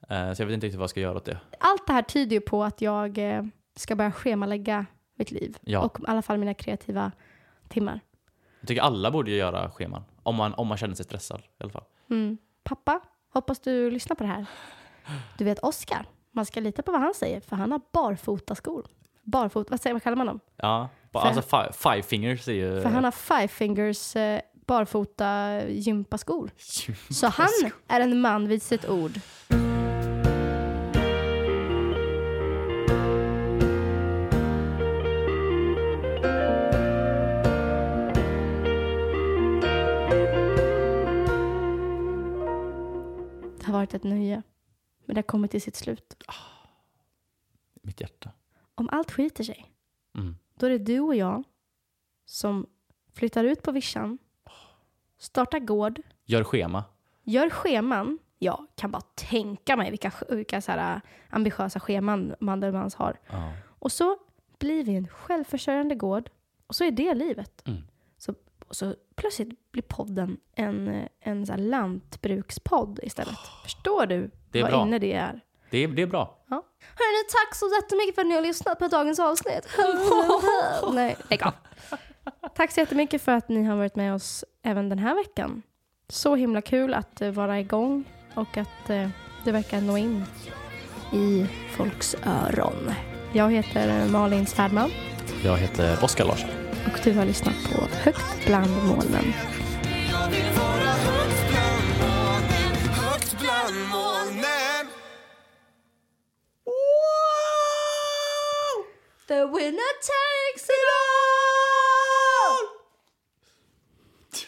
Eh, så jag vet inte riktigt vad jag ska göra åt det. allt det här tyder ju på att jag eh, ska börja schemalägga mitt liv. Ja. Och i alla fall mina kreativa timmar. Jag tycker alla borde göra scheman. Om man, om man känner sig stressad i alla fall. Mm. Pappa, hoppas du lyssnar på det här. Du vet Oscar, man ska lita på vad han säger för han har barfotaskor. Barfot, vad, säger, vad kallar man dem? Ja, För- alltså five, five fingers är ju... För han har five fingers eh, barfota gympaskor. Så han är en man vid sitt ord. Ett nöje, men det har kommit till sitt slut. Mitt hjärta. Om allt skiter sig, Mm. då är det du och jag som flyttar ut på vischan, startar gård, Gör schema. gör scheman. Jag kan bara tänka mig vilka, vilka så här, äh, ambitiösa scheman Mandelmans har. Ja. Och så blir vi en självförsörjande gård och så är det livet. Mm. Så, så plötsligt blir podden en, en så här lantbrukspodd istället. Förstår du vad bra. inne det är? Det, är, det är bra. Ja. Hörrni, tack så jättemycket för att ni har lyssnat på dagens avsnitt. Nej, lägg av. Tack så jättemycket för att ni har varit med oss även den här veckan. Så himla kul att eh, vara igång och att eh, det verkar nå in i folks öron. Jag heter Malin Svärdman Jag heter Oskar Larsson. och du har lyssnat på Högt bland molnen. The winner takes it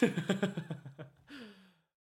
all!